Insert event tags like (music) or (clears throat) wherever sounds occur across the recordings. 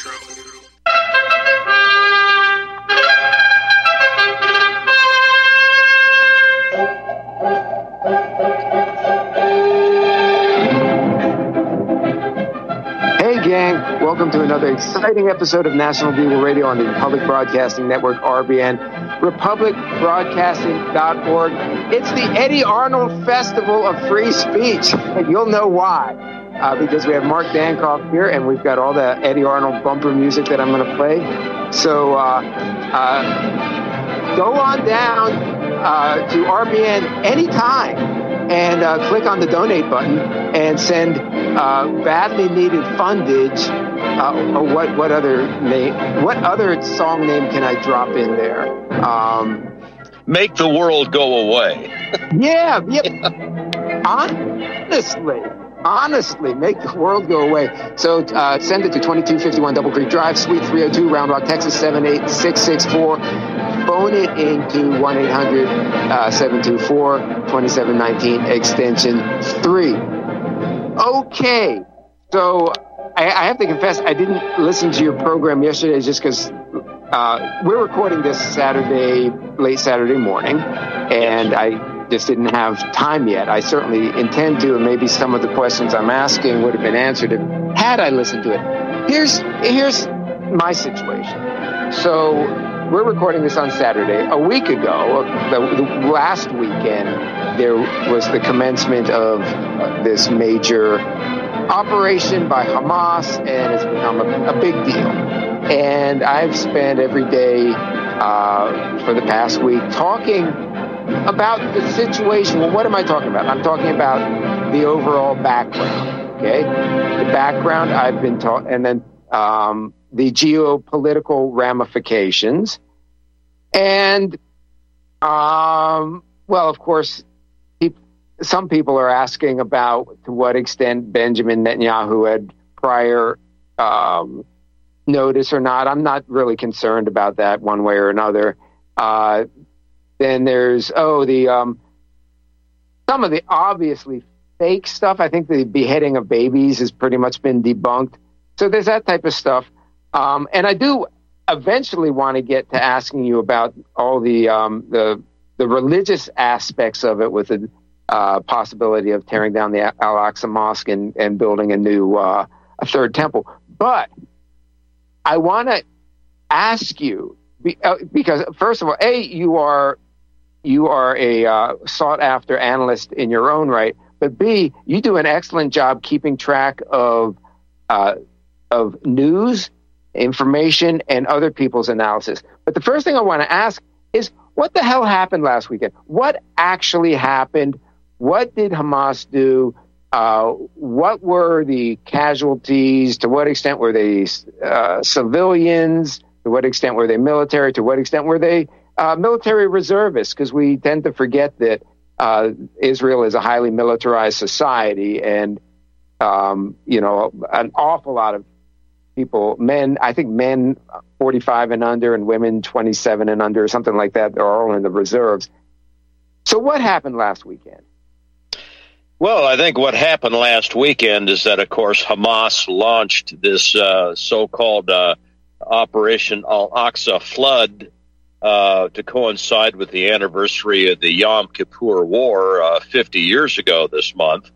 Hey, gang. Welcome to another exciting episode of National Bugle Radio on the Republic Broadcasting Network, RBN, republicbroadcasting.org. It's the Eddy Arnold Festival of Free Speech, and you'll know why. Uh, because we have Mark Dankof here, and we've got all the Eddy Arnold bumper music that I'm going to play. So uh, uh, go on down uh, to RBN anytime and uh, click on the donate button and send uh, badly needed fundage. Uh, or what what other name? What other song name can I drop in there? Um, Make the world go away. yeah, yeah. (laughs) Honestly, honestly, make the world go away. So uh, send it to 2251 Double Creek Drive, Suite 302, Round Rock, Texas 78664 phone it into 1-800-724-2719 extension 3 okay. So I, I, have to confess i didn't listen to your program yesterday just because uh, we're recording this saturday late saturday morning and i just didn't have time yet i certainly intend to and maybe some of the questions i'm asking would have been answered had i listened to it here's here's my situation so we're recording this on Saturday. A week ago, the, the last weekend, there was the commencement of this major operation by Hamas, and it's become a, a big deal. And I've spent every day uh, for the past week talking about the situation. Well, what am I talking about? I'm talking about the overall background. Okay, the background I've been taught, and then um, the geopolitical ramifications. And, um, well, of course, some people are asking about to what extent Benjamin Netanyahu had prior um, notice or not. I'm not really concerned about that one way or another. Uh, then there's, oh, the um, some of the obviously fake stuff. I think the beheading of babies has pretty much been debunked. So there's that type of stuff. Um, and I do eventually want to get to asking you about all the um, the the religious aspects of it, with the uh, possibility of tearing down the Al Aqsa Mosque and, and building a new uh, a third temple. But I want to ask you uh, because first of all, a you are you are a uh, sought after analyst in your own right, but b you do an excellent job keeping track of uh, of news information and other people's analysis. But the first thing I want to ask is what the hell happened last weekend? What actually happened? What did Hamas do? Uh, what were the casualties? To what extent were they uh, civilians? To what extent were they military? To what extent were they uh, military reservists? Because we tend to forget that uh, Israel is a highly militarized society, and um, you know an awful lot of people, men, I think men 45 and under and women 27 and under, or something like that, are all in the reserves. So, what happened last weekend? Well, I think what happened last weekend is that, of course, Hamas launched this uh, so called uh, Operation Al Aqsa Flood uh, to coincide with the anniversary of the Yom Kippur War uh, 50 years ago this month.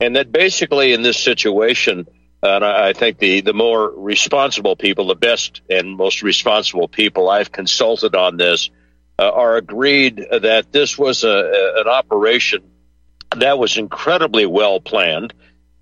And that basically, in this situation, and I, think the, the more responsible people, the best and most responsible people I've consulted on this, uh, are agreed that this was a, an operation that was incredibly well planned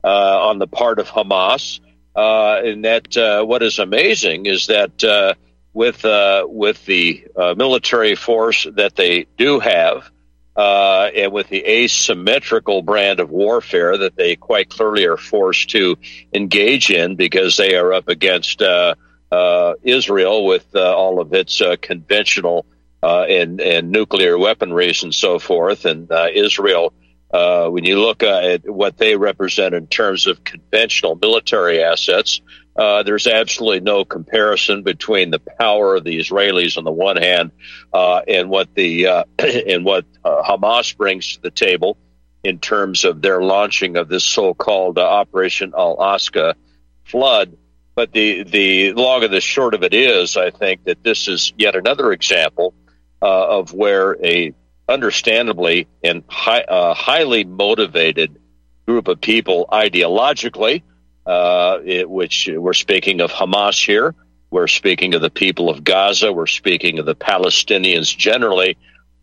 uh, on the part of Hamas. Uh, and that uh, what is amazing is that uh, with uh, with the military force that they do have, uh, and with the asymmetrical brand of warfare that they quite clearly are forced to engage in because they are up against uh, uh, Israel with uh, all of its uh, conventional uh, and, and nuclear weaponries and so forth. And Israel, when you look at what they represent in terms of conventional military assets, uh, there's absolutely no comparison between the power of the Israelis on the one hand uh, and what the uh, (clears throat) and what uh, Hamas brings to the table in terms of their launching of this so-called uh, Operation Al Aqsa flood. But the, the long and the short of it is, I think that this is yet another example uh, of where a understandably and high, highly motivated group of people ideologically, uh, it, which we're speaking of Hamas here, we're speaking of the people of Gaza, we're speaking of the Palestinians generally,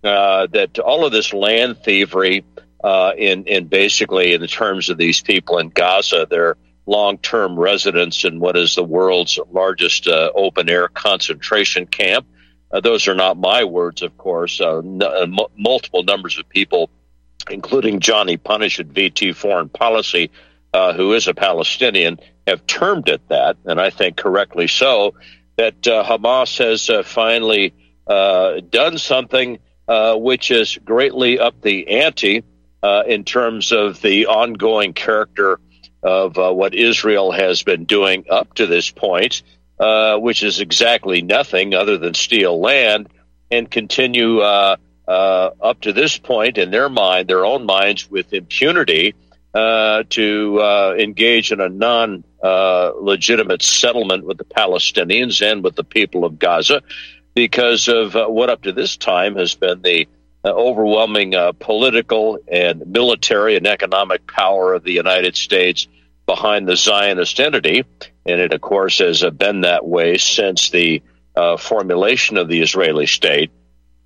uh, that all of this land thievery uh, in, in basically in the terms of these people in Gaza, they're long-term residents in what is the world's largest uh, open-air concentration camp. Uh, those are not my words, of course. Uh, multiple numbers of people, including Johnny Punish at VT Foreign Policy, uh, who is a Palestinian, have termed it that, and I think correctly so, that Hamas has finally done something which has greatly upped the ante in terms of the ongoing character of uh, what Israel has been doing up to this point, uh, which is exactly nothing other than steal land and continue uh, uh up to this point in their mind, their own minds, with impunity uh, to uh, engage in a non legitimate settlement with the Palestinians and with the people of Gaza because of what up to this time has been the overwhelming political and military and economic power of the United States behind the Zionist entity. And it, of course, has been that way since the uh, formulation of the Israeli state.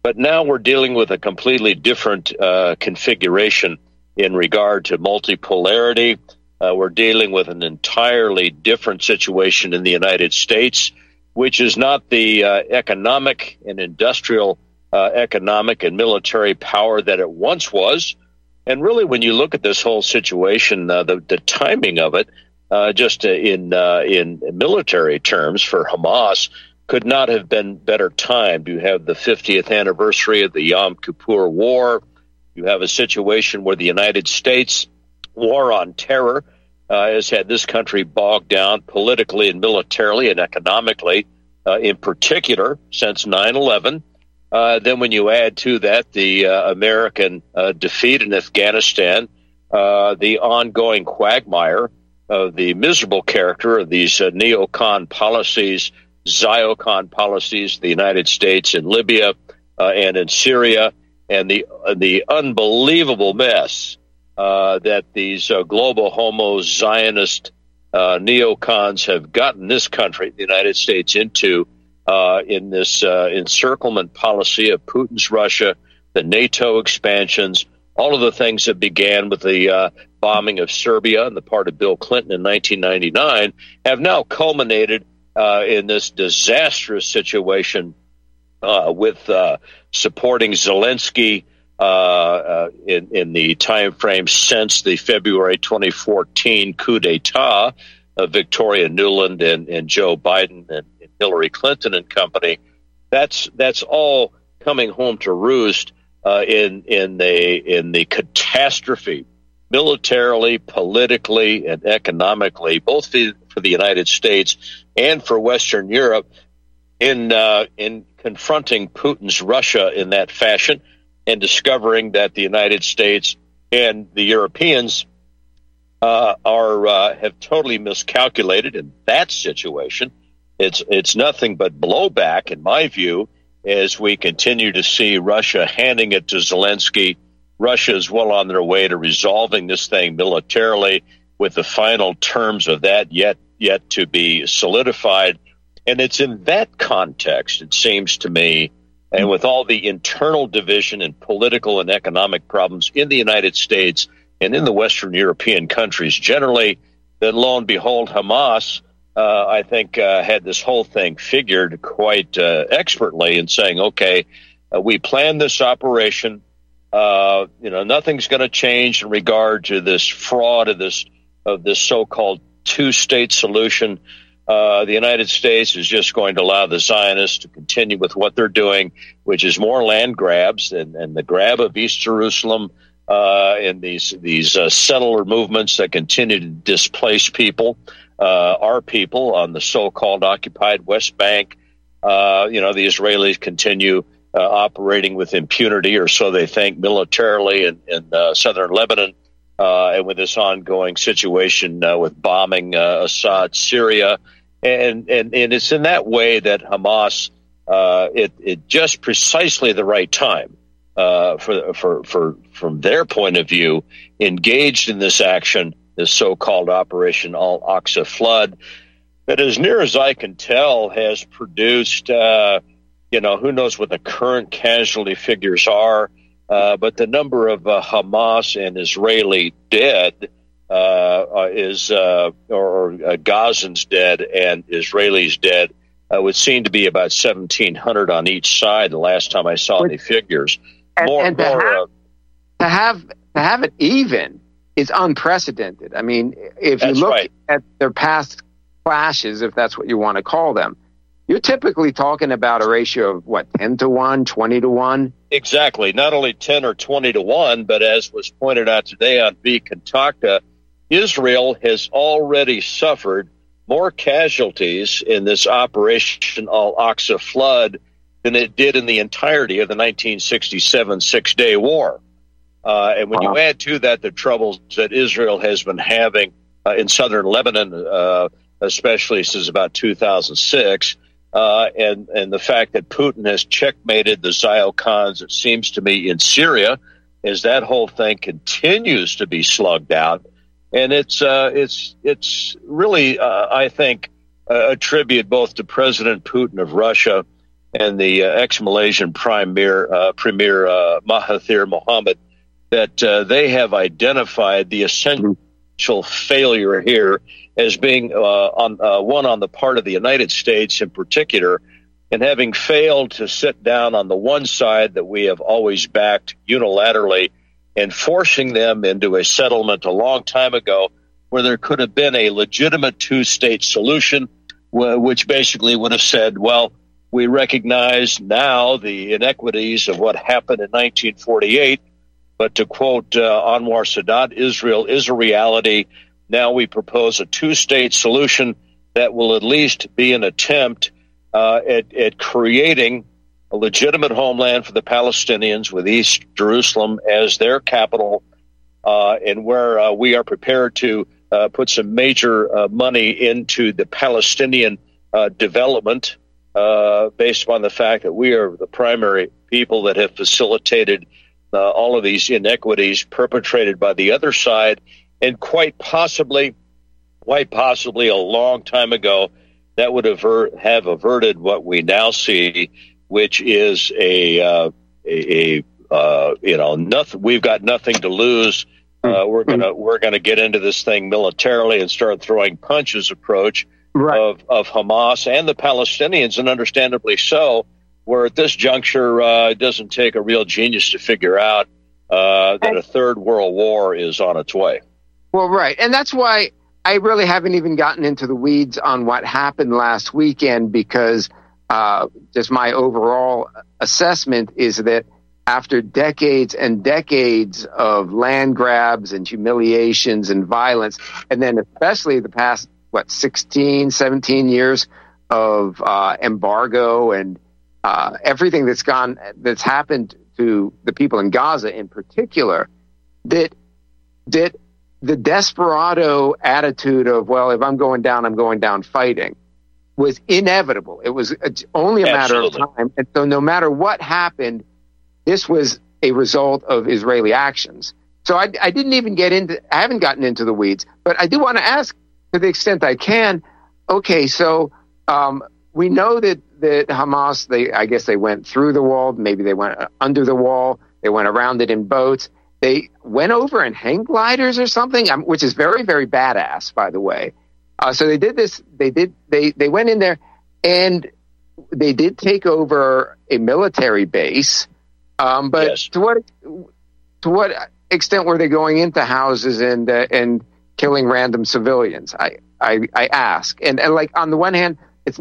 But now we're dealing with a completely different uh, configuration in regard to multipolarity. Uh, we're dealing with an entirely different situation in the United States, which is not the uh, economic and industrial, uh, economic and military power that it once was. And really, when you look at this whole situation, uh, the, the timing of it, uh, just in uh, in military terms for Hamas, could not have been better timed. You have the 50th anniversary of the Yom Kippur War. You have a situation where the United States war on terror uh, has had this country bogged down politically and militarily and economically, uh, in particular since 9 11. Uh, then, when you add to that the uh, American uh, defeat in Afghanistan, uh, the ongoing quagmire of the miserable character of these neocon policies, Ziocon policies, the United States in Libya and in Syria, and the the unbelievable mess that these global homo Zionist neocons have gotten this country, the United States, into uh, in this uh, encirclement policy of Putin's Russia, the NATO expansions, all of the things that began with the uh, bombing of Serbia on the part of Bill Clinton in 1999 have now culminated uh, in this disastrous situation uh, with uh, supporting Zelensky in, in the time frame since the February 2014 coup d'état of Victoria Nuland and, and Joe Biden and Hillary Clinton and company. That's that's all coming home to roost uh, in in the in the catastrophe, militarily, politically, and economically, both for, for the United States and for Western Europe, in uh, in confronting Putin's Russia in that fashion, and discovering that the United States and the Europeans uh, are uh, have totally miscalculated in that situation it's it's nothing but blowback, in my view, as we continue to see Russia handing it to Zelensky. Russia is well on their way to resolving this thing militarily, with the final terms of that yet yet to be solidified. And it's in that context, it seems to me, and with all the internal division and political and economic problems in the United States and in the Western European countries generally, that lo and behold, Hamas uh, I think, uh, had this whole thing figured quite uh, expertly in saying, okay, uh, we planned this operation. Uh, you know, nothing's going to change in regard to this fraud of this of this so-called two-state solution. Uh, the United States is just going to allow the Zionists to continue with what they're doing, which is more land grabs and, and the grab of East Jerusalem and these these settler movements that continue to displace people uh, our people on the so-called occupied West Bank. Uh, you know, the Israelis continue uh, operating with impunity, or so they think, militarily in, in uh, southern Lebanon, uh, and with this ongoing situation uh, with bombing Assad, Syria, and and and it's in that way that Hamas, uh, it it just precisely the right time uh, for for for from their point of view, engaged in this action, this so-called Operation Al Aqsa Flood, that, as near as I can tell, has produced, uh, you know, who knows what the current casualty figures are, uh, but the number of uh, Hamas and Israeli dead uh, uh, is, uh, or, or Gazans dead and Israelis dead, would seem to be about 1,700 on each side. The last time I saw any figures, and, more, and to, more, have, to have to have it even is unprecedented. I mean, if you look right. at their past clashes, if that's what you want to call them, you're typically talking about a ratio of what, 10 to 1, 20 to 1? Exactly. Not only 10 or 20 to 1, but as was pointed out today on V Kontakte, Israel has already suffered more casualties in this Operation Al Aqsa flood than it did in the entirety of the 1967 Six Day War. Uh, and when you add to that the troubles that Israel has been having uh, in southern Lebanon, uh, especially since about 2006, uh, and and the fact that Putin has checkmated the Ziocon's, it seems to me, in Syria, as that whole thing continues to be slugged out, and it's uh, it's it's really, uh, I think, a tribute both to President Putin of Russia and the uh, ex-Malaysian Premier uh, Premier Mahathir Mohamad that they have identified the essential failure here as being uh, on uh, one on the part of the United States in particular, and having failed to sit down on the one side that we have always backed unilaterally and forcing them into a settlement a long time ago where there could have been a legitimate two state solution, which basically would have said, well, we recognize now the inequities of what happened in 1948. But to quote uh, Anwar Sadat, Israel is a reality now we propose a two state solution that will at least be an attempt uh, at, at creating a legitimate homeland for the Palestinians with East Jerusalem as their capital, uh, and where uh, we are prepared to uh, put some major uh, money into the Palestinian uh, development based upon the fact that we are the primary people that have facilitated all of these inequities perpetrated by the other side and quite possibly, quite possibly a long time ago, that would avert, have averted what we now see, which is a, uh, a, a uh, you know, nothing. We've got nothing to lose. Uh, we're gonna we're gonna get into this thing militarily and start throwing punches approach right. of of Hamas and the Palestinians, and understandably so. Where at this juncture, uh, it doesn't take a real genius to figure out uh, that a third world war is on its way. Well, right. And that's why I really haven't even gotten into the weeds on what happened last weekend because uh, just my overall assessment is that after decades and decades of land grabs and humiliations and violence, and then especially the past, what, 16, 17 years of uh, embargo and uh, everything that's gone, that's happened to the people in Gaza in particular, that, that the desperado attitude of, well, if I'm going down, I'm going down fighting was inevitable. It was only a matter Absolutely. of time. And so no matter what happened, this was a result of Israeli actions. So I, I didn't even get into, I haven't gotten into the weeds, but I do want to ask to the extent I can, okay, so, um, we know that, that Hamas, they, I guess they went through the wall, maybe they went under the wall, they went around it in boats. They went over in hang gliders or something, um, which is very, very badass, by the way. Uh, so they did this. They did. They they went in there, and they did take over a military base. Um, but yes. to what to what extent were they going into houses and uh, and killing random civilians? I I, I ask. And, and like on the one hand, it's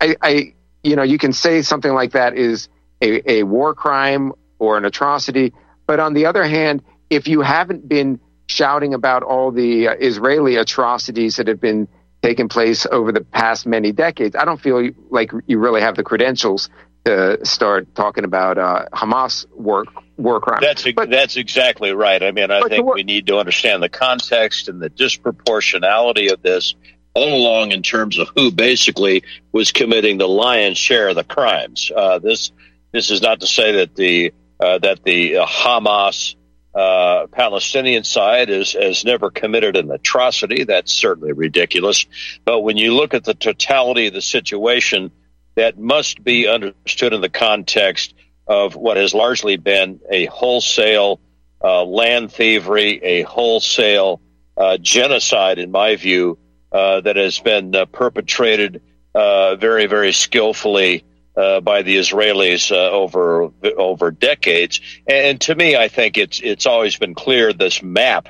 I, I you know you can say something like that is a, a war crime or an atrocity. But on the other hand, if you haven't been shouting about all the uh, Israeli atrocities that have been taking place over the past many decades, I don't feel like you really have the credentials to start talking about uh, Hamas work war crimes. That's but, that's exactly right. I mean, I think we need to understand the context and the disproportionality of this. all along in terms of who basically was committing the lion's share of the crimes. Uh, this this is not to say that the uh, that the uh, Hamas uh, Palestinian side is, has never committed an atrocity. That's certainly ridiculous. But when you look at the totality of the situation, that must be understood in the context of what has largely been a wholesale uh, land thievery, a wholesale uh, genocide, in my view, uh, that has been uh, perpetrated very, very skillfully uh, by the Israelis over over decades. And, to me, I think it's it's always been clear this map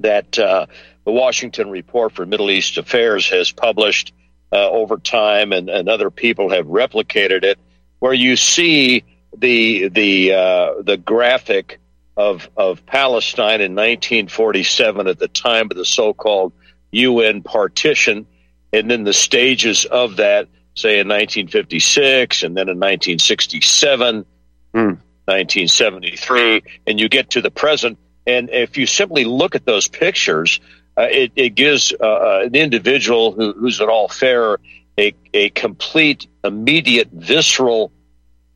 that the Washington Report for Middle East Affairs has published over time, and, and other people have replicated it, where you see the the uh, the graphic of of Palestine in 1947 at the time of the so-called UN partition, and then the stages of that, say in 1956, and then in 1967, mm. 1973, and you get to the present. And if you simply look at those pictures, uh, it, it, gives uh, uh an individual who, who's at all fair a, a complete, immediate, visceral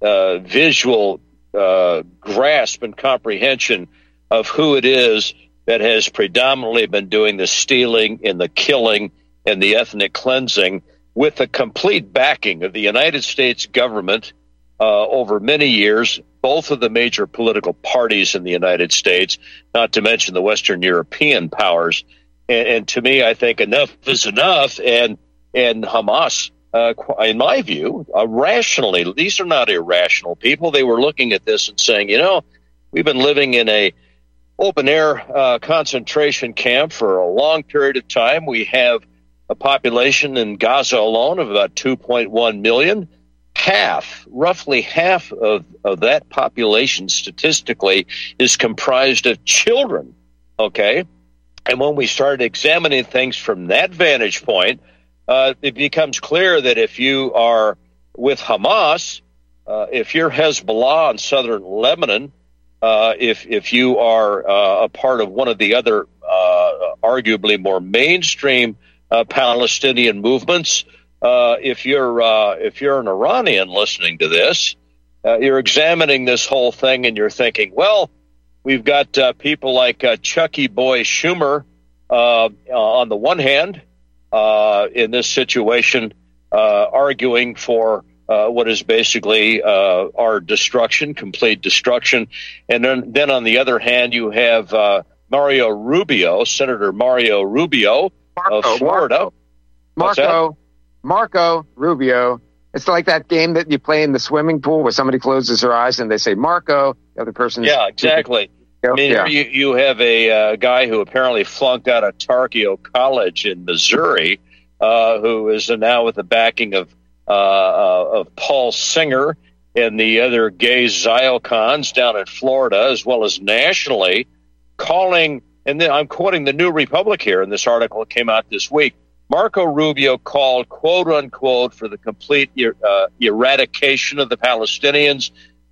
uh, visual uh, grasp and comprehension of who it is that has predominantly been doing the stealing and the killing and the ethnic cleansing with the complete backing of the United States government uh, over many years, both of the major political parties in the United States, not to mention the Western European powers. And, and to me, I think enough is enough. And and Hamas uh, in my view, uh, rationally. These are not irrational people. They were looking at this and saying, you know, we've been living in a open air uh, concentration camp for a long period of time. We have a population in Gaza alone of about 2.1 million. Half, roughly half of, of that population statistically is comprised of children. Okay. And when we started examining things from that vantage point, uh, it becomes clear that if you are with Hamas, uh, if you're Hezbollah in southern Lebanon, uh, if if you are uh, a part of one of the other uh, arguably more mainstream uh, Palestinian movements, if you're if you're an Iranian listening to this, you're examining this whole thing and you're thinking, well, we've got people like Chucky Boy Schumer on the one hand uh, in this situation, uh, arguing for uh, what is basically uh, our destruction, complete destruction. And then, then on the other hand, you have uh, Mario Rubio, Senator Mario Rubio Marco, of Florida. Marco, Marco, Marco Rubio. It's like that game that you play in the swimming pool where somebody closes their eyes and they say Marco, the other person. Yeah, exactly. I mean, yeah. you, you have a uh, guy who apparently flunked out of Tarkio College in Missouri, uh, who is now with the backing of uh, uh of Paul Singer and the other gay Ziocons down in Florida, as well as nationally, calling. And then I'm quoting the New Republic here in this article that came out this week. Marco Rubio called, quote unquote, for the complete uh, eradication of the Palestinians.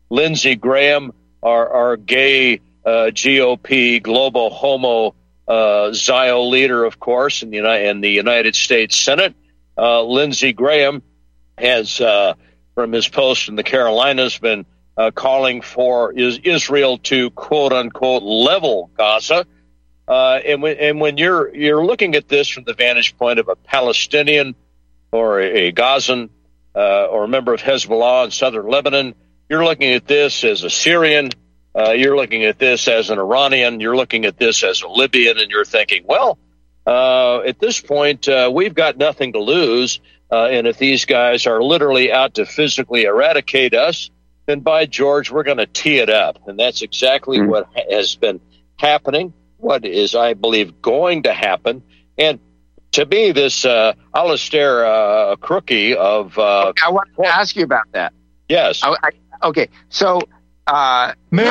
Lindsey Graham, our, our gay uh, GOP global homo uh, Zio leader, of course, in the, United, in the United States Senate. Uh, Lindsey Graham has, uh, from his post in the Carolinas, been uh, calling for is Israel to quote unquote level Gaza. Uh, and, when, and when you're you're looking at this from the vantage point of a Palestinian or a, a Gazan uh, or a member of Hezbollah in southern Lebanon, you're looking at this as a Syrian uh, you're looking at this as an Iranian, you're looking at this as a Libyan, and you're thinking, well, uh, at this point, uh, we've got nothing to lose. Uh, and if these guys are literally out to physically eradicate us, then by George, we're going to tee it up. And that's exactly mm-hmm. what has been happening, what is, I believe, going to happen. And to me, this uh, Alastair uh, Crooke of. Uh, I want to ask you about that. Yes. I, I, okay. So uh, Make the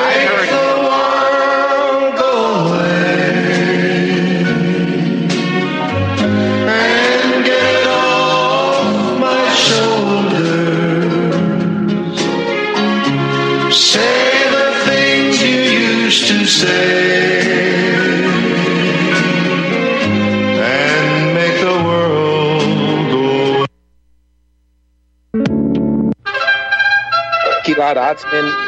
world go away and get off my shoulders. Say the things you used to say Gilad Atzmon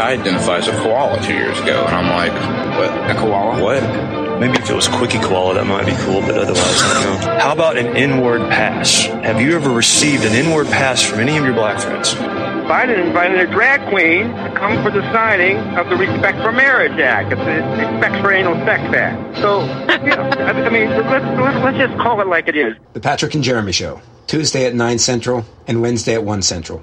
I identify as a koala two years ago. And I'm like, what? A koala? What? Maybe if it was Quickie Koala, that might be cool, but otherwise, I. How about an inward pass? Have you ever received an inward pass from any of your black friends? Biden invited a drag queen to come for the signing of the Respect for Marriage Act, it's the Respect for Anal Sex Act. So, you know, I mean, let's, let's, let's just call it like it is. The Patrick and Jeremy Show, Tuesday at 9 Central and Wednesday at 1 Central.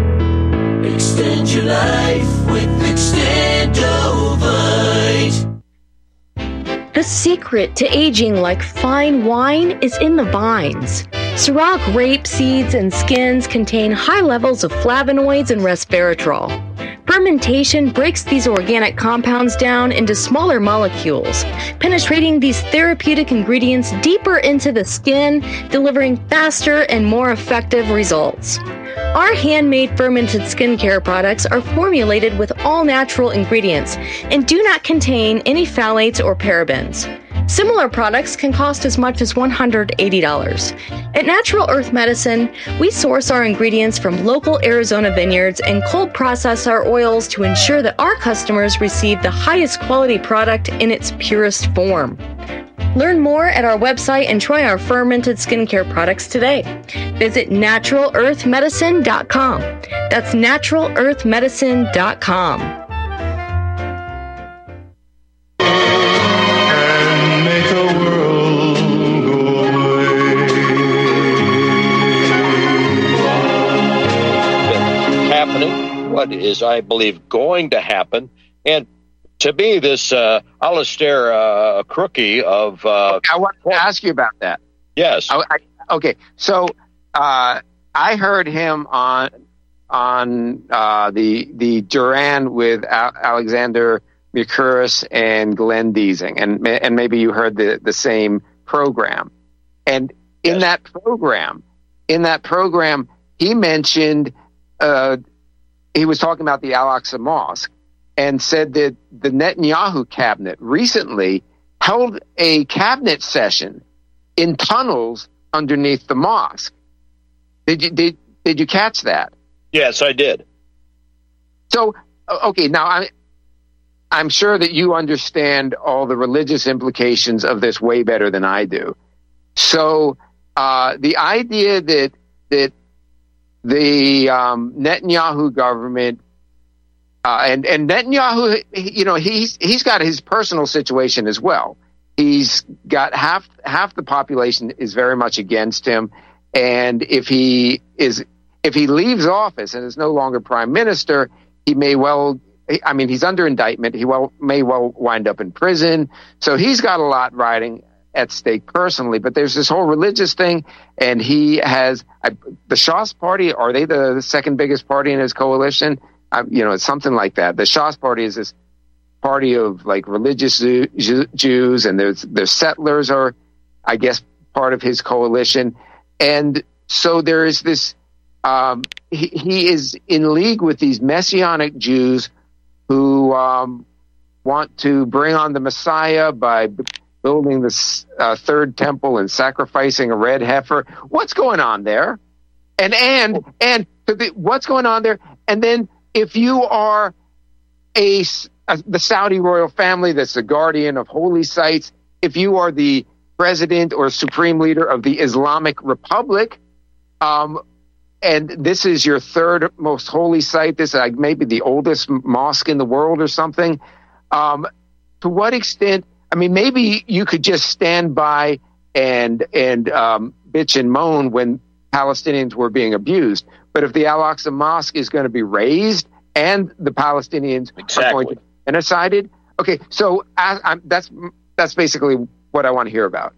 Extend your life with Extendovite. The secret to aging like fine wine is in the vines. Ciroc grape seeds and skins contain high levels of flavonoids and resveratrol. Fermentation breaks these organic compounds down into smaller molecules, penetrating these therapeutic ingredients deeper into the skin, delivering faster and more effective results. Our handmade fermented skincare products are formulated with all natural ingredients and do not contain any phthalates or parabens. Similar products can cost as much as $180. At Natural Earth Medicine, we source our ingredients from local Arizona vineyards and cold process our oils to ensure that our customers receive the highest quality product in its purest form. Learn more at our website and try our fermented skincare products today. Visit naturalearthmedicine.com. That's naturalearthmedicine.com. what is, I believe, going to happen. And to me, this uh, Alastair uh, Crooke of. Uh, I want to ask you about that. Yes. I, I, okay. So uh, I heard him on on uh, the the Duran with Al- Alexander Mercouris and Glenn Diesen, and and maybe you heard the the same program. And in Yes. that program, in that program, he mentioned uh, he was talking about the Al Aqsa Mosque and said that the Netanyahu cabinet recently held a cabinet session in tunnels underneath the mosque. Did you did did you catch that? Yes, I did. So okay, now I I'm sure that you understand all the religious implications of this way better than I do. So uh, the idea that that the um, Netanyahu government uh, and and Netanyahu, you know, he's he's got his personal situation as well. He's got half half the population is very much against him, and if he is if he leaves office and is no longer prime minister, he may well. I mean, he's under indictment. He well may well wind up in prison. So he's got a lot riding at stake personally. But there's this whole religious thing, and he has I, the Shas Party. Are they the second biggest party in his coalition? I, you know, it's something like that. The Shas Party is this party of like religious Jew- Jew- Jews, and there's their settlers are, I guess, part of his coalition, and so there is this. Um, he, he is in league with these messianic Jews who um, want to bring on the Messiah by building the uh, third temple and sacrificing a red heifer. What's going on there? And and and what's going on there? And then if you are a, a the Saudi royal family that's the guardian of holy sites, if you are the president or supreme leader of the Islamic Republic, um, and this is your third most holy site. This is maybe the oldest mosque in the world or something. Um, to what extent? I mean, maybe you could just stand by and and um, bitch and moan when Palestinians were being abused. But if the Al Aqsa Mosque is going to be razed and the Palestinians exactly. are going to be genocided, okay, so I, that's that's basically what I want to hear about.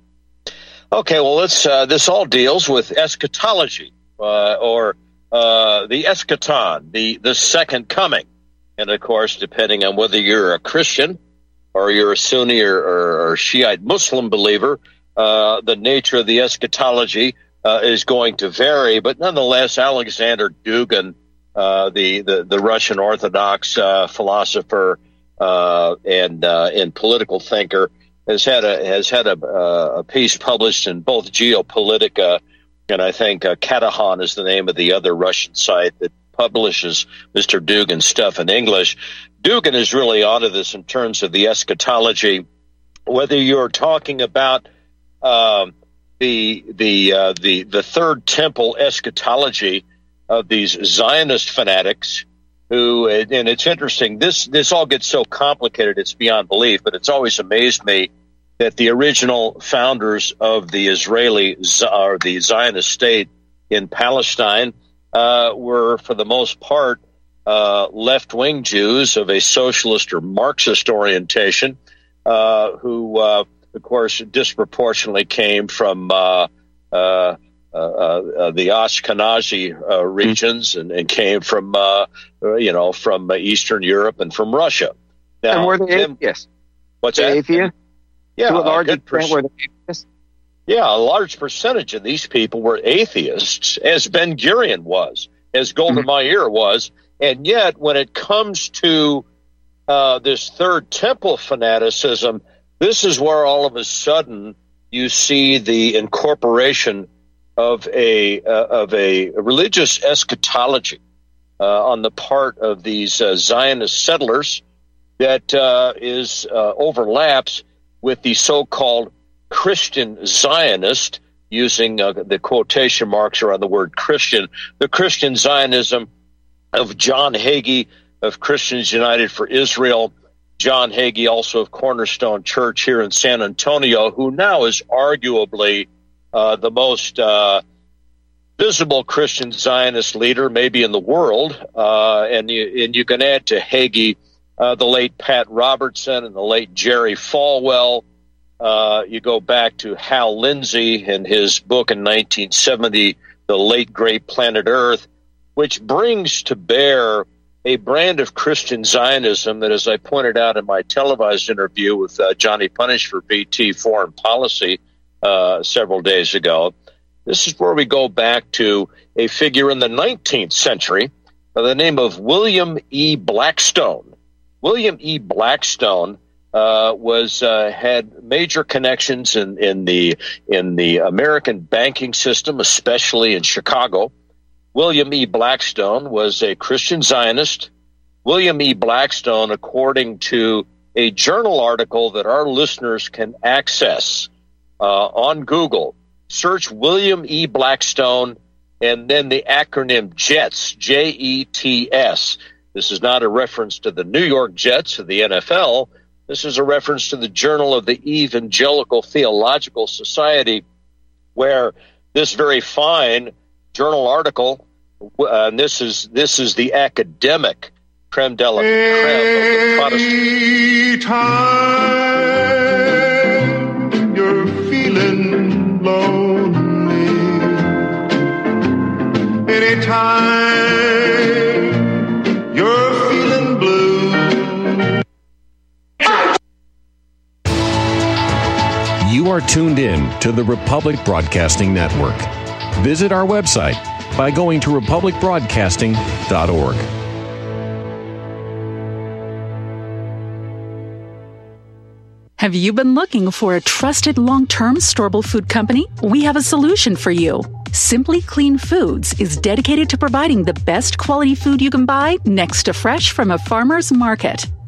Okay, well, let's. Uh, this all deals with eschatology uh, or uh, the eschaton, the the second coming, and of course, depending on whether you're a Christian or you're a Sunni or, or, or Shiite Muslim believer, uh, the nature of the eschatology uh, is going to vary. But nonetheless, Alexander Dugin, uh, the, the, the Russian Orthodox uh, philosopher uh, and uh, and political thinker, has had a has had a, a piece published in both Geopolitica and I think Katehon is the name of the other Russian site that publishes Mr. Dugin's stuff in English. Dugin is really onto this in terms of the eschatology, whether you're talking about um, the the uh, the the third temple eschatology of these Zionist fanatics who and it's interesting this this all gets so complicated it's beyond belief but it's always amazed me that the original founders of the Israeli or the Zionist state in Palestine uh, were for the most part uh, left wing Jews of a socialist or Marxist orientation uh, who uh, of course, disproportionately came from uh, uh, uh, uh the Ashkenazi uh, regions and, and, came from, you know, from Eastern Europe and from Russia. Now, and were they atheists? What's the that? Atheist? Yeah, to a large extent, were they atheists? Yeah, a large percentage of these people were atheists, as Ben Gurion was, as Golda mm-hmm. Meir was, and yet when it comes to this third temple fanaticism, this is where all of a sudden you see the incorporation of a uh, of a religious eschatology uh, on the part of these uh, Zionist settlers that uh, is uh, overlaps with the so-called Christian Zionist, using uh, the quotation marks around the word Christian, the Christian Zionism of John Hagee of Christians United for Israel John Hagee, also of Cornerstone Church here in San Antonio, who now is arguably uh, the most uh, visible Christian Zionist leader, maybe in the world. Uh, and you and you can add to Hagee uh, the late Pat Robertson and the late Jerry Falwell. Uh, you go back to Hal Lindsey and his book in 1970, The Late Great Planet Earth, which brings to bear a brand of Christian Zionism that, as I pointed out in my televised interview with uh, Johnny Punish for VT Foreign Policy uh, several days ago, this is where we go back to a figure in the 19th century by the name of William E. Blackstone. William E. Blackstone uh, was uh, had major connections in, in the in the American banking system, especially in Chicago. William E. Blackstone was a Christian Zionist. William E. Blackstone, according to a journal article that our listeners can access uh, on Google, search William E. Blackstone and then the acronym JETS, J E T S. This is not a reference to the New York Jets of the NFL. This is a reference to the Journal of the Evangelical Theological Society, where this very fine journal article, uh, and this is this is the academic creme de la creme of the Protestant. you're feeling lonely. Anytime You are tuned in to the Republic Broadcasting Network. Visit our website by going to republicbroadcasting.org. Have you been looking for a trusted long term storable food company? We have a solution for you. Simply Clean Foods is dedicated to providing the best quality food you can buy next to fresh from a farmer's market.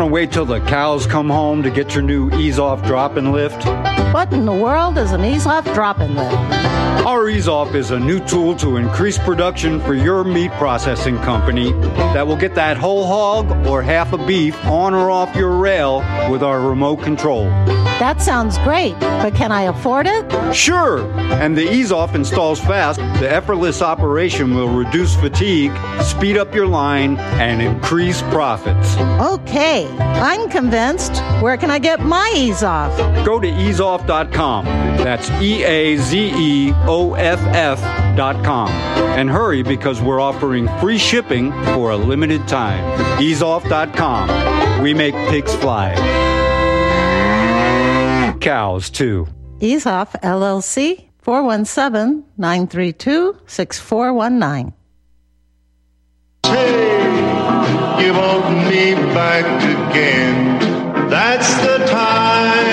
Going to wait till the cows come home to get your new ease off drop and lift? What in the world is an ease off drop and lift? Our ease off is a new tool to increase production for your meat processing company that will get that whole hog or half a beef on or off your rail with our remote control. That sounds great, but can I afford it? Sure! And the ease off installs fast. The effortless operation will reduce fatigue, speed up your line, and increase profits. Okay, I'm convinced. Where can I get my ease off? Go to eazeoff.com. That's E A Z E O F F.com. And hurry because we're offering free shipping for a limited time. Eazeoff.com. We make pigs fly. Cows, too. Ease Off LLC 417 932 6419. You want me back again. That's the time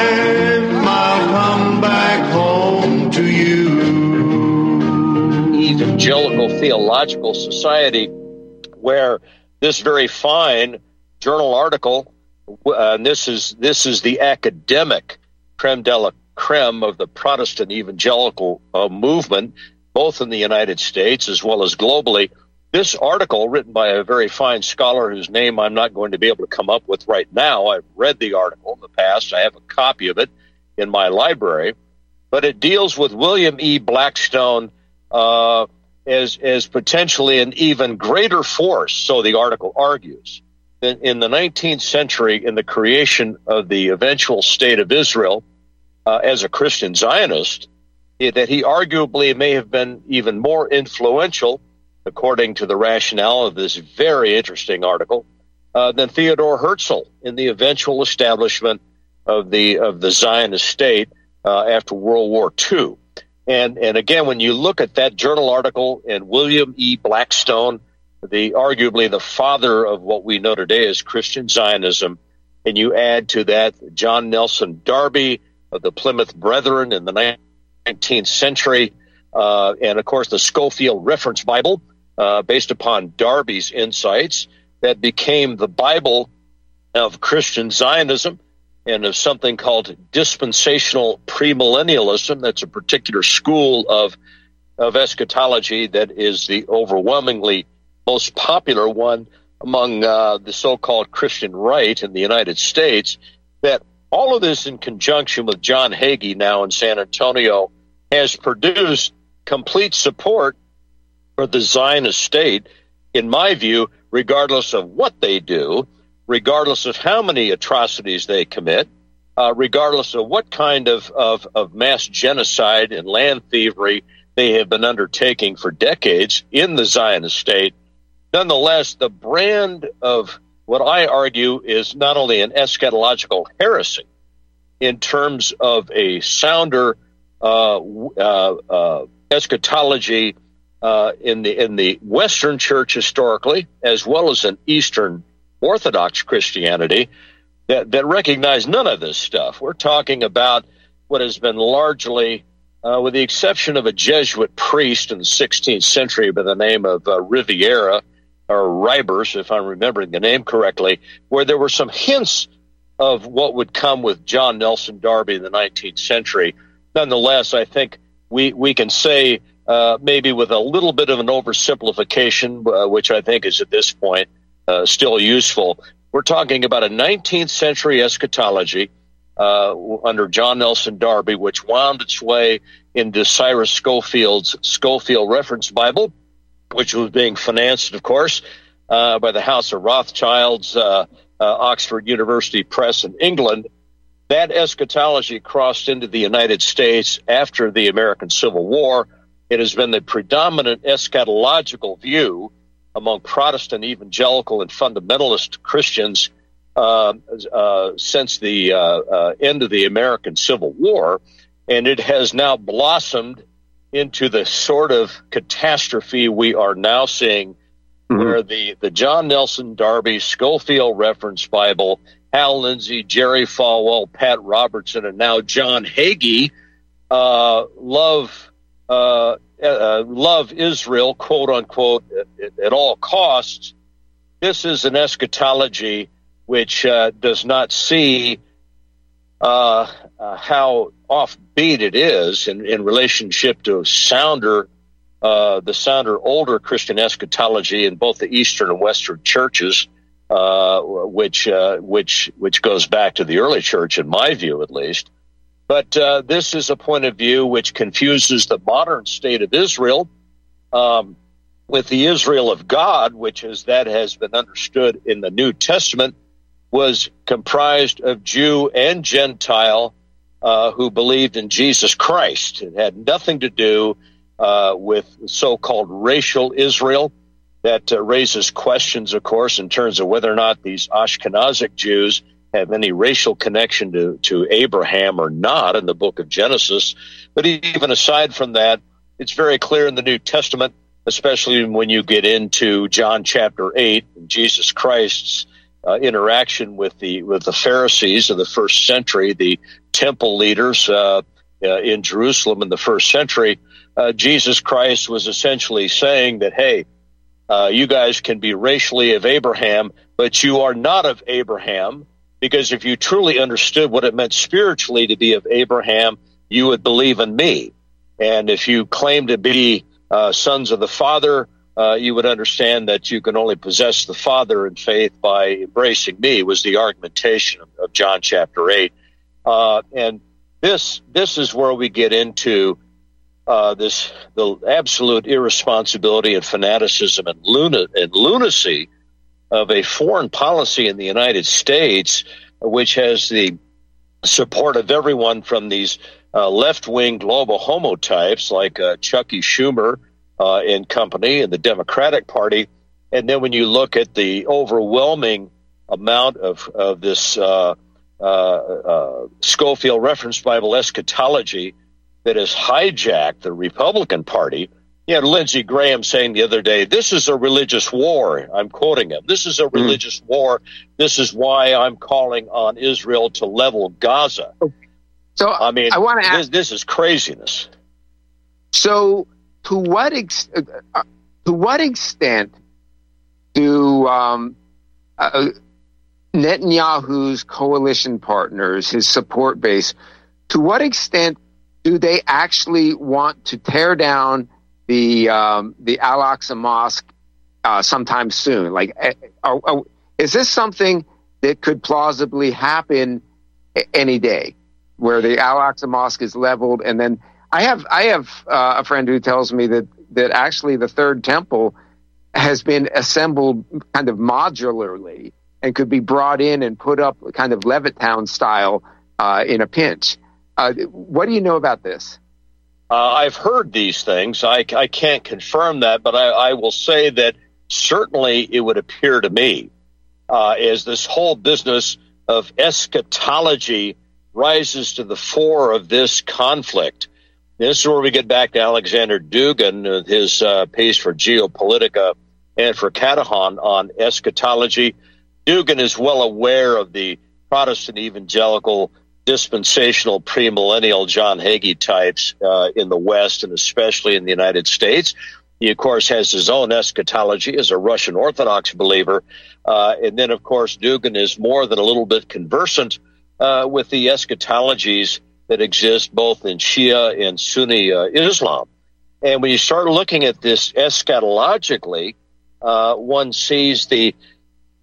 Evangelical Theological Society, where this very fine journal article, uh, and this is this is the academic creme de la creme of the Protestant evangelical uh, movement, both in the United States as well as globally. This article, written by a very fine scholar whose name I'm not going to be able to come up with right now, I've read the article in the past. I have a copy of it in my library, but it deals with William E. Blackstone uh, as as potentially an even greater force. So the article argues in, in the 19th century, in the creation of the eventual state of Israel, uh, as a Christian Zionist, that he arguably may have been even more influential according to the rationale of this very interesting article, uh, than Theodore Herzl in the eventual establishment of the of the Zionist state uh, after World War II. And and again, when you look at that journal article and William E. Blackstone, the arguably the father of what we know today as Christian Zionism, and you add to that John Nelson Darby of the Plymouth Brethren in the 19th century, uh, and of course the Scofield Reference Bible, uh, based upon Darby's insights that became the Bible of Christian Zionism and of something called dispensational premillennialism. That's a particular school of of eschatology that is the overwhelmingly most popular one among uh, the so-called Christian right in the United States. That all of this, in conjunction with John Hagee now in San Antonio, has produced complete support for the Zionist state in my view, regardless of what they do, regardless of how many atrocities they commit, uh, regardless of what kind of, of, of mass genocide and land thievery they have been undertaking for decades in the Zionist state, nonetheless, the brand of what I argue is not only an eschatological heresy in terms of a sounder uh, uh, uh, eschatology uh, in the in the Western Church historically, as well as in Eastern Orthodox Christianity, that that recognize none of this stuff. We're talking about what has been largely, uh, with the exception of a Jesuit priest in the 16th century by the name of uh, Riviera or Ribers, if I'm remembering the name correctly, where there were some hints of what would come with John Nelson Darby in the 19th century. Nonetheless, I think we we can say uh, maybe with a little bit of an oversimplification, uh, which I think is at this point uh, still useful. We're talking about a 19th century eschatology uh, under John Nelson Darby, which wound its way into Cyrus Scofield's Scofield Reference Bible, which was being financed, of course, uh, by the House of Rothschilds, uh, Oxford University Press in England. That eschatology crossed into the United States after the American Civil War. It has been the predominant eschatological view among Protestant, evangelical, and fundamentalist Christians uh, uh, since the uh, uh, end of the American Civil War, and it has now blossomed into the sort of catastrophe we are now seeing, mm-hmm. where the the John Nelson Darby Scofield Reference Bible, Hal Lindsey, Jerry Falwell, Pat Robertson, and now John Hagee uh, love uh, love Israel, quote unquote, at, at, all costs. This is an eschatology which uh, does not see uh, uh how offbeat it is in, in relationship to sounder, uh, the sounder older Christian eschatology in both the Eastern and Western churches, uh, which which which goes back to the early church, in my view, at least. But uh, this is a point of view which confuses the modern state of Israel um, with the Israel of God, which is that has been understood in the New Testament, was comprised of Jew and Gentile uh, who believed in Jesus Christ. It had nothing to do uh, with so-called racial Israel. That uh, raises questions, of course, in terms of whether or not these Ashkenazic Jews have any racial connection to, to Abraham or not in the book of Genesis. But even aside from that, it's very clear in the New Testament, especially when you get into John chapter 8, Jesus Christ's uh, interaction with the with the Pharisees of the first century, the temple leaders uh, uh, in Jerusalem in the first century. Uh, Jesus Christ was essentially saying that, hey, uh, you guys can be racially of Abraham, but you are not of Abraham because if you truly understood what it meant spiritually to be of Abraham, you would believe in me. And if you claim to be uh, sons of the Father, uh, you would understand that you can only possess the Father in faith by embracing me. Was the argumentation of, of John chapter eight, uh, and this this is where we get into uh, this the absolute irresponsibility and fanaticism and, luna, and lunacy of a foreign policy in the United States, which has the support of everyone from these uh, left wing global homotypes like uh, Chucky Schumer uh, and company and the Democratic Party. And then when you look at the overwhelming amount of, of this uh, uh, uh, Scofield Reference Bible eschatology that has hijacked the Republican Party you had Lindsey Graham saying the other day, this is a religious war. I'm quoting him. This is a hmm. religious mm. war. This is why I'm calling on Israel to level Gaza. So I mean, I want to this, this, is craziness. So to what ex- uh, to what extent do um, uh, Netanyahu's coalition partners, his support base, to what extent do they actually want to tear down the um, the Al Aqsa Mosque uh, sometime soon? Like, eh, are, are, is this something that could plausibly happen any day, where the Al Aqsa Mosque is leveled, and then I have I have uh, a friend who tells me that that actually the third temple has been assembled kind of modularly and could be brought in and put up kind of Levittown style uh, in a pinch. Uh, what do you know about this? Uh, I've heard these things. I, I can't confirm that, but I, I, will say that certainly it would appear to me uh, as this whole business of eschatology rises to the fore of this conflict. This is where we get back to Alexander Dugin, his uh, piece for Geopolitica and for Katehon on eschatology. Dugin is well aware of the Protestant evangelical dispensational premillennial John Hagee types uh, in the West and especially in the United States. He, of course, has his own eschatology as a Russian Orthodox believer. Uh, and then, of course, Dugin is more than a little bit conversant uh, with the eschatologies that exist both in Shia and Sunni uh, Islam. And when you start looking at this eschatologically, uh, one sees the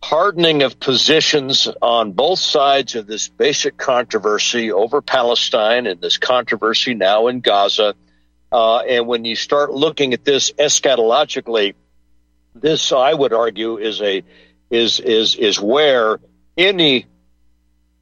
hardening of positions on both sides of this basic controversy over Palestine and this controversy now in Gaza. Uh, and when you start looking at this eschatologically, this I would argue is a is is is where any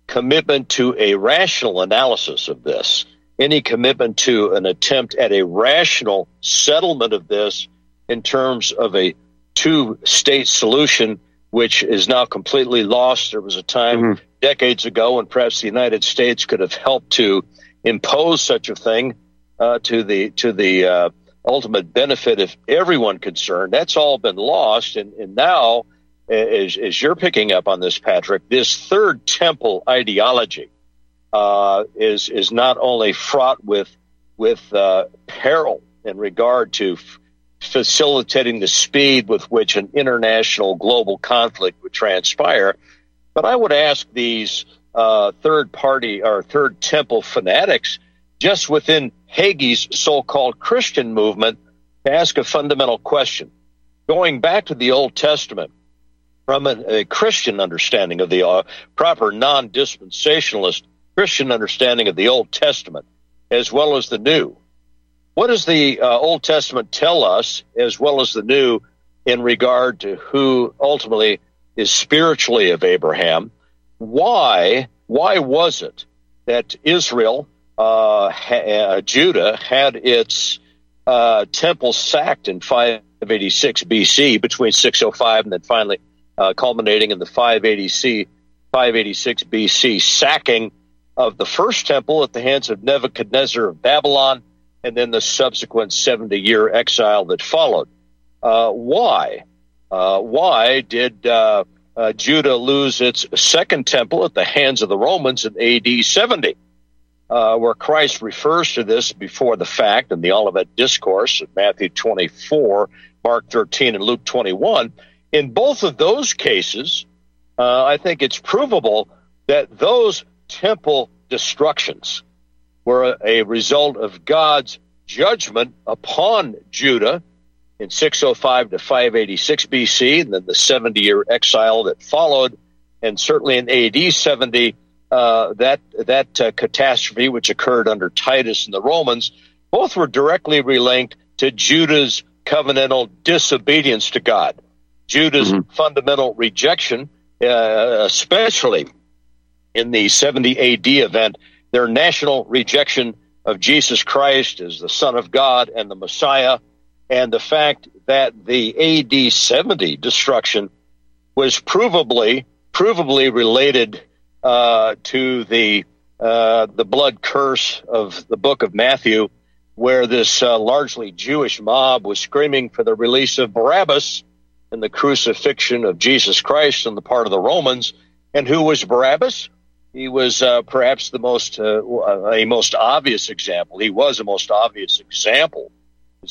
commitment to a rational analysis of this, any commitment to an attempt at a rational settlement of this in terms of a two state solution, which is now completely lost. There was a time mm-hmm. decades ago when perhaps the United States could have helped to impose such a thing uh, to the to the uh, ultimate benefit of everyone concerned. That's all been lost, and, and now as, as you're picking up on this, Patrick, this third temple ideology uh, is is not only fraught with with uh, peril in regard to f- facilitating the speed with which an international global conflict would transpire, but I would ask these uh, third party or third temple fanatics just within Hagee's so-called Christian movement to ask a fundamental question. Going back to the Old Testament, from a, a Christian understanding of the uh, proper non dispensationalist Christian understanding of the Old Testament as well as the New. What does the uh, Old Testament tell us as well as the New in regard to who ultimately is spiritually of Abraham? Why? Why was it that Israel, uh, ha- uh, Judah, had its uh, temple sacked in 586 BC between 605 and then finally uh, culminating in the 580 C, 586 BC sacking of the first temple at the hands of Nebuchadnezzar of Babylon, and then the subsequent 70 year exile that followed. Uh, why? Uh, why did uh, uh, Judah lose its second temple at the hands of the Romans in AD 70? Uh, where Christ refers to this before the fact in the Olivet Discourse of Matthew 24, Mark 13, and Luke 21. In both of those cases, uh, I think it's provable that those temple destructions were a, result of God's judgment upon Judah in 605 to 586 BC, and then the 70 year exile that followed, and certainly in AD 70, uh, that that uh, catastrophe which occurred under Titus and the Romans, both were directly related to Judah's covenantal disobedience to God. Judah's mm-hmm. fundamental rejection, uh, especially in the 70 AD event, their national rejection of Jesus Christ as the Son of God and the Messiah, and the fact that the AD 70 destruction was provably provably related uh, to the uh, the blood curse of the book of Matthew, where this uh, largely Jewish mob was screaming for the release of Barabbas and the crucifixion of Jesus Christ on the part of the Romans. And who was Barabbas? He was uh, perhaps the most uh, a most obvious example. He was a most obvious example,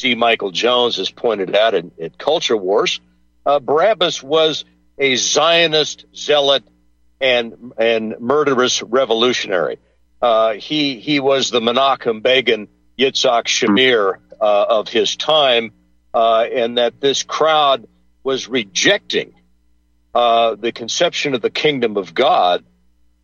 E. Michael Jones has pointed out in, in Culture Wars. Uh, Barabbas was a Zionist zealot and and murderous revolutionary. Uh, he he was the Menachem Begin Yitzhak Shamir uh, of his time, uh, and that this crowd was rejecting uh, the conception of the kingdom of God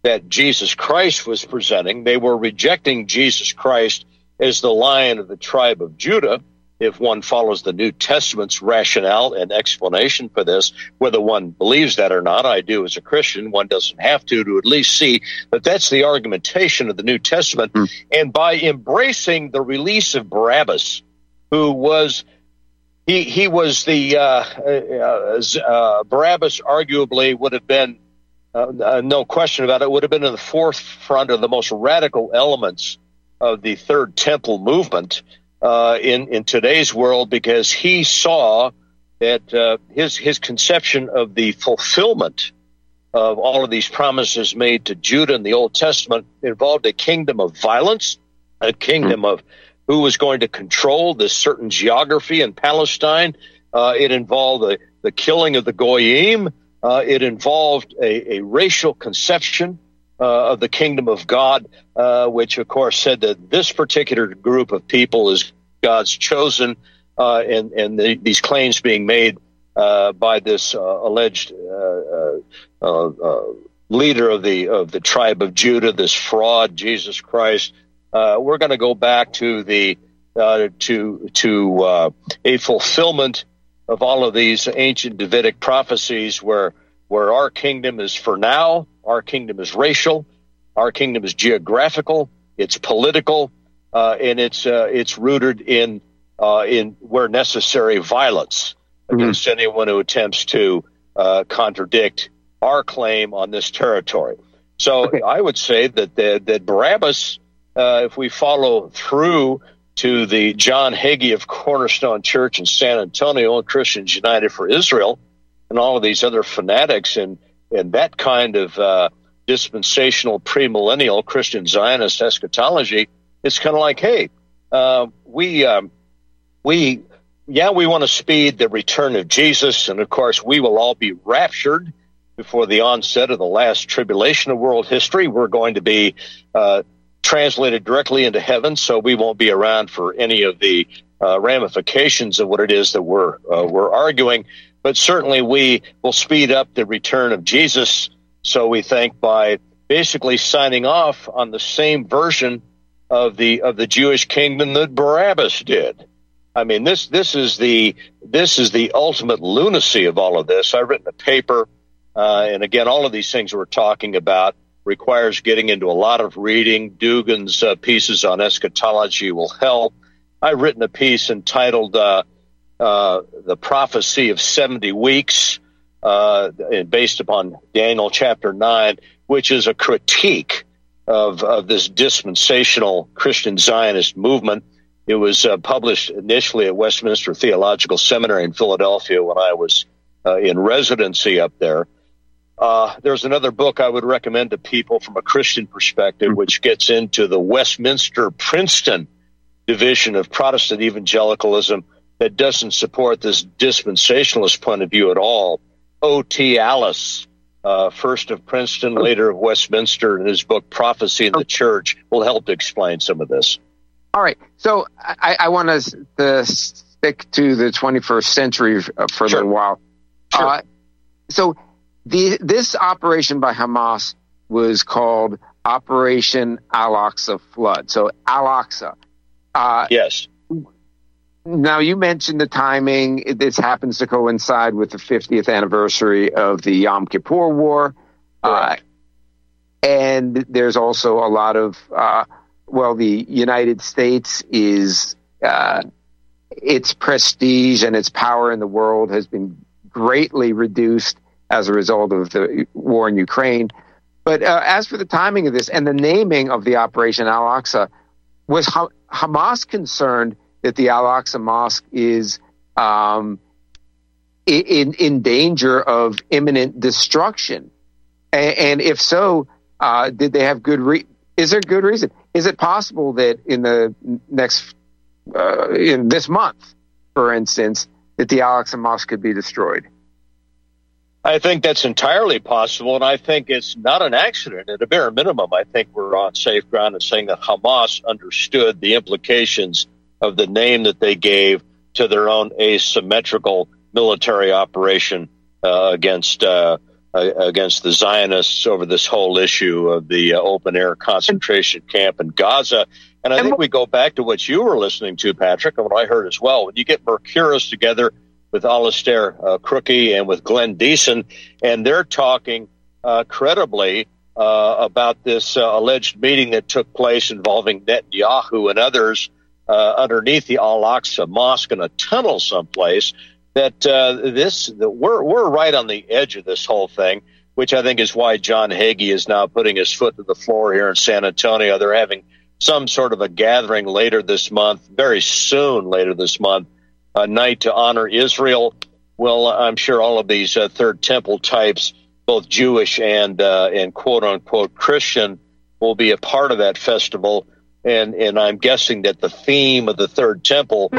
that Jesus Christ was presenting. They were rejecting Jesus Christ as the lion of the tribe of Judah. if one follows the New Testament's rationale and explanation for this, whether one believes that or not, I do as a Christian. One doesn't have to, to at least see that that's the argumentation of the New Testament. Mm. And by embracing the release of Barabbas, who was he he was the uh, uh, uh, Barabbas arguably would have been uh, uh, no question about it would have been in the forefront of the most radical elements of the Third Temple movement uh, in in today's world because he saw that his his conception of the fulfillment of all of these promises made to Judah in the Old Testament involved a kingdom of violence, a kingdom of who was going to control this certain geography in Palestine. Uh, it involved the, the killing of the Goyim. Uh, it involved a, a racial conception uh, of the kingdom of God, uh, which of course said that this particular group of people is God's chosen, uh, and, and the, these claims being made uh, by this alleged leader of the of the tribe of Judah, this fraud, Jesus Christ, uh, we're going to go back to the uh, to to uh, a fulfillment of all of these ancient Davidic prophecies, where where our kingdom is for now, our kingdom is racial, our kingdom is geographical, it's political, uh, and it's uh, it's rooted in uh, in where necessary violence mm-hmm. against anyone who attempts to contradict our claim on this territory. So okay. I would say that the, that Barabbas uh, if we follow through to the John Hagee of Cornerstone Church in San Antonio and Christians United for Israel and all of these other fanatics and, and that kind of uh, dispensational premillennial Christian Zionist eschatology, it's kind of like, hey, uh, we, um, we, yeah, we want to speed the return of Jesus. And of course, we will all be raptured before the onset of the last tribulation of world history. We're going to be uh, translated directly into heaven, so we won't be around for any of the uh, ramifications of what it is that we're uh, we're arguing. But certainly, we will speed up the return of Jesus. So we think by basically signing off on the same version of the of the Jewish kingdom that Barabbas did. I mean, this this is the this is the ultimate lunacy of all of this. I've written a paper, uh, and again, all of these things we're talking about requires getting into a lot of reading. Dugin's uh, pieces on eschatology will help. I've written a piece entitled uh, uh, The Prophecy of 70 Weeks, uh, based upon Daniel chapter 9, which is a critique of, of this dispensational Christian Zionist movement. It was uh, published initially at Westminster Theological Seminary in Philadelphia when I was uh, in residency up there. Uh, there's another book I would recommend to people from a Christian perspective, which gets into the Westminster Princeton division of Protestant evangelicalism that doesn't support this dispensationalist point of view at all. O.T. Allis, uh, first of Princeton, later of Westminster, in his book Prophecy in the Church, will help to explain some of this. All right. So I, I want to stick to the 21st century for sure. a little while. Sure. Uh, so the, this operation by Hamas was called Operation Al Aqsa Flood. So Al Aqsa. Uh, yes. Now you mentioned the timing. This happens to coincide with the 50th anniversary of the Yom Kippur War, uh, and there's also a lot of uh, well, the United States is uh, its prestige and its power in the world has been greatly reduced as a result of the war in Ukraine. But uh, as for the timing of this and the naming of the Operation Al Aqsa, was ha- Hamas concerned that the Al Aqsa Mosque is um, in, in danger of imminent destruction? And, and if so, uh, did they have good re- is there good reason? Is it possible that in the next uh, in this month, for instance, that the Al Aqsa Mosque could be destroyed? I think that's entirely possible, and I think it's not an accident. At a bare minimum, I think we're on safe ground in saying that Hamas understood the implications of the name that they gave to their own asymmetrical military operation uh, against uh, uh, against the Zionists over this whole issue of the uh, open air concentration camp in Gaza. And I think we go back to what you were listening to, Patrick, and what I heard as well. When you get Mercouris together with Alastair uh, Crooke and with Glenn Diesen, and they're talking uh, credibly uh, about this uh, alleged meeting that took place involving Netanyahu and others uh, underneath the Al Aqsa Mosque in a tunnel someplace. That uh, this that we're we're right on the edge of this whole thing, which I think is why John Hagee is now putting his foot to the floor here in San Antonio. They're having some sort of a gathering later this month, very soon later this month, a night to honor Israel. Well, I'm sure all of these uh, Third Temple types both Jewish and uh, and quote unquote Christian will be a part of that festival, and and I'm guessing that the theme of the Third Temple.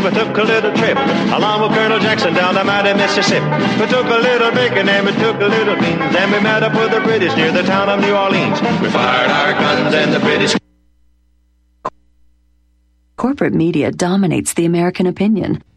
1814, we took a little trip along with Colonel Jackson down the mighty Mississippi. We took a little bacon and we took a little beans, and we met up with the British near the town of New Orleans. We fired our guns and the British. Corporate media dominates the American opinion.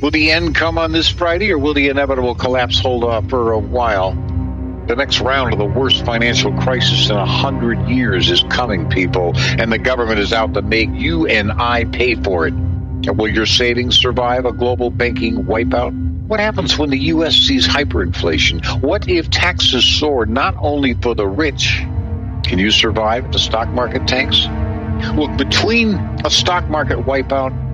Will the end come on this Friday or will the inevitable collapse hold off for a while? The next round of the worst financial crisis in a hundred years is coming, people, and the government is out to make you and I pay for it. And will your savings survive a global banking wipeout? What happens when the U.S. sees hyperinflation? What if taxes soar not only for the rich? Can you survive if the stock market tanks? Look, between a stock market wipeout,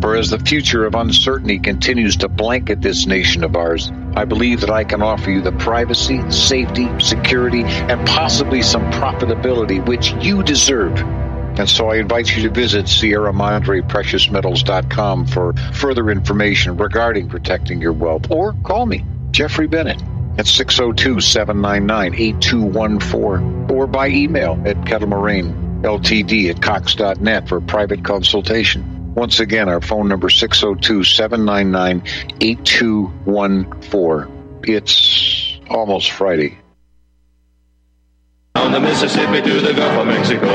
For as the future of uncertainty continues to blanket this nation of ours, I believe that I can offer you the privacy, safety, security, and possibly some profitability which you deserve. And so I invite you to visit Sierra Madre PreciousMetals.com for further information regarding protecting your wealth, or call me, Jeffrey Bennett, at 602 799 8214, or by email at Kettlemoraine LTD at Cox.net for private consultation. Once again, our phone number 602 799 8214. It's almost Friday. On the Mississippi to the Gulf of Mexico.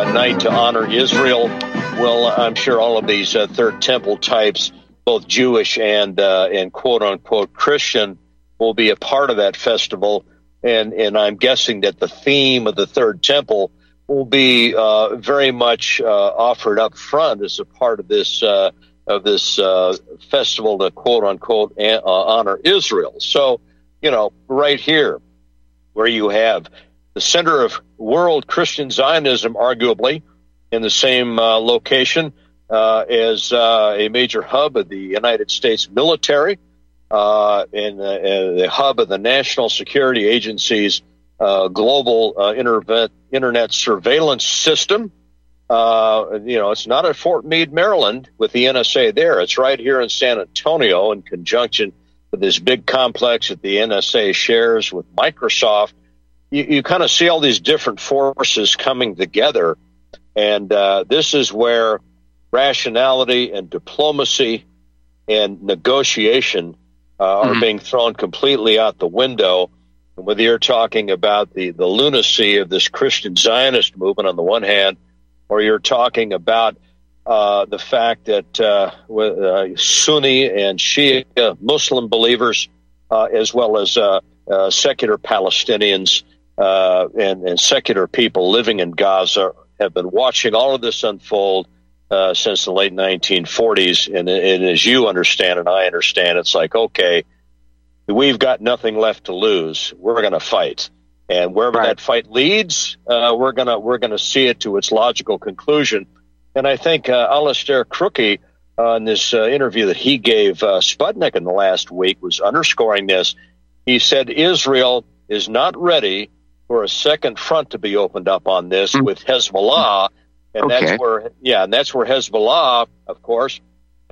A night to honor Israel. Well, I'm sure all of these uh, Third Temple types, both Jewish and uh, and quote unquote Christian, will be a part of that festival. And and I'm guessing that the theme of the Third Temple will be uh, very much uh, offered up front as a part of this uh, of this uh, festival to quote unquote an- uh, honor Israel. So, you know, right here, where you have the center of world Christian Zionism, arguably in the same uh, location as a major hub of the United States military. in, the, hub of the National Security Agency's uh, global uh, internet, internet surveillance system. Uh, you know, it's not at Fort Meade, Maryland, with the NSA there. It's right here in San Antonio, in conjunction with this big complex that the NSA shares with Microsoft. You, you kind of see all these different forces coming together, and uh, this is where rationality and diplomacy and negotiation uh, are mm-hmm. being thrown completely out the window. And whether you're talking about the, the lunacy of this Christian Zionist movement on the one hand, or you're talking about uh, the fact that uh, uh Sunni and Shia Muslim believers, uh, as well as uh, secular Palestinians and, and secular people living in Gaza, have been watching all of this unfold uh, since the late 1940s. And, and, as you understand and I understand, it's like, okay, we've got nothing left to lose. We're going to fight. And wherever right. that fight leads, uh, we're gonna we're gonna see it to its logical conclusion. And I think uh, Alastair Crooke, uh, in this uh, interview that he gave uh, Sputnik in the last week, was underscoring this. He said Israel is not ready for a second front to be opened up on this mm-hmm. with Hezbollah and okay. that's where, yeah, and that's where Hezbollah, of course,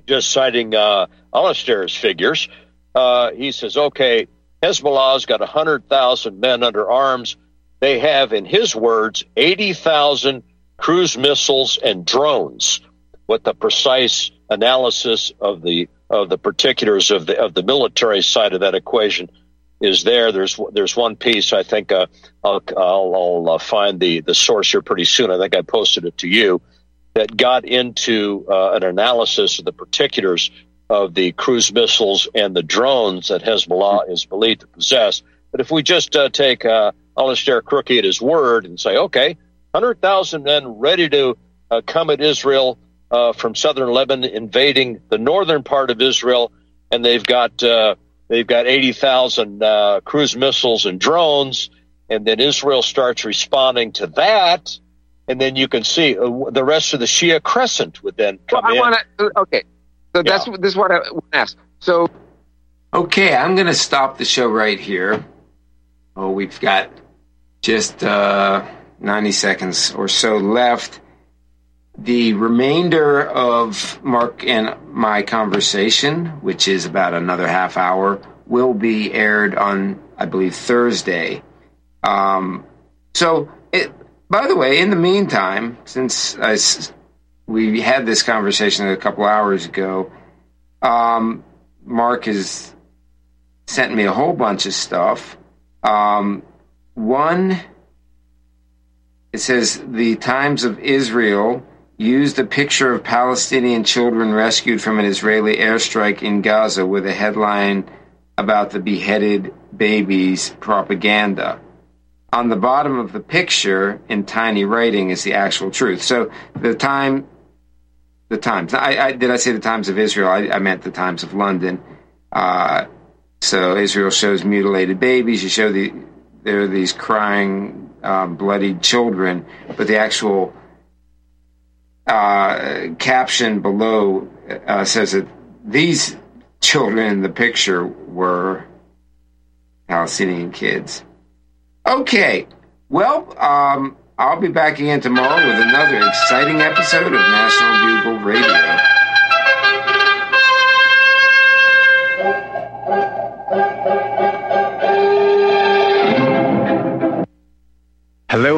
just citing uh, Alastair's figures, uh, he says, okay, Hezbollah's got 100,000 men under arms. They have, in his words, 80,000 cruise missiles and drones. What the precise analysis of the of the particulars of the of the military side of that equation is there. There's there's one piece I think uh, I'll, I'll, I'll uh, find the the source here pretty soon. I think I posted it to you that got into uh, an analysis of the particulars of the cruise missiles and the drones that Hezbollah is believed to possess. But if we just uh, take uh, Alastair Crooke at his word and say, okay, 100,000 men ready to uh, come at Israel uh, from southern Lebanon, invading the northern part of Israel, and they've got They've got 80,000 uh, cruise missiles and drones, and then Israel starts responding to that, and then you can see uh, the rest of the Shia Crescent would then come well, I in. Wanna, uh, okay, so yeah. that's this is what I want to ask. So, okay, I'm going to stop the show right here. Oh, we've got just uh, 90 seconds or so left. The remainder of Mark and my conversation, which is about another half hour, will be aired on, I believe, Thursday. Um, so, it, by the way, in the meantime, since I, we had this conversation a couple hours ago, um, Mark has sent me a whole bunch of stuff. Um, one, it says the Times of Israel used a picture of Palestinian children rescued from an Israeli airstrike in Gaza with a headline about the beheaded babies propaganda. On the bottom of the picture, in tiny writing, is the actual truth. So the time, the Times. I, I did I say the Times of Israel? I, I meant the Times of London. Uh, so Israel shows mutilated babies. You show the there are these crying, um, bloodied children, but the actual uh, caption below uh, says that these children in the picture were Palestinian kids. Okay, well, um, I'll be back again tomorrow with another exciting episode of National Bugle Radio. Hello.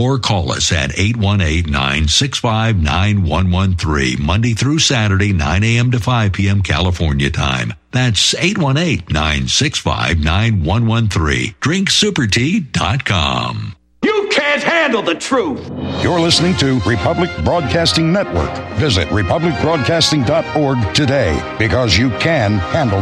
or call us at 818-965-9113 Monday through Saturday 9 a.m. to 5 p.m. California time. That's 818-965-9113. DrinkSuperTea.com. You can't handle the truth. You're listening to Republic Broadcasting Network. Visit republicbroadcasting.org today because you can handle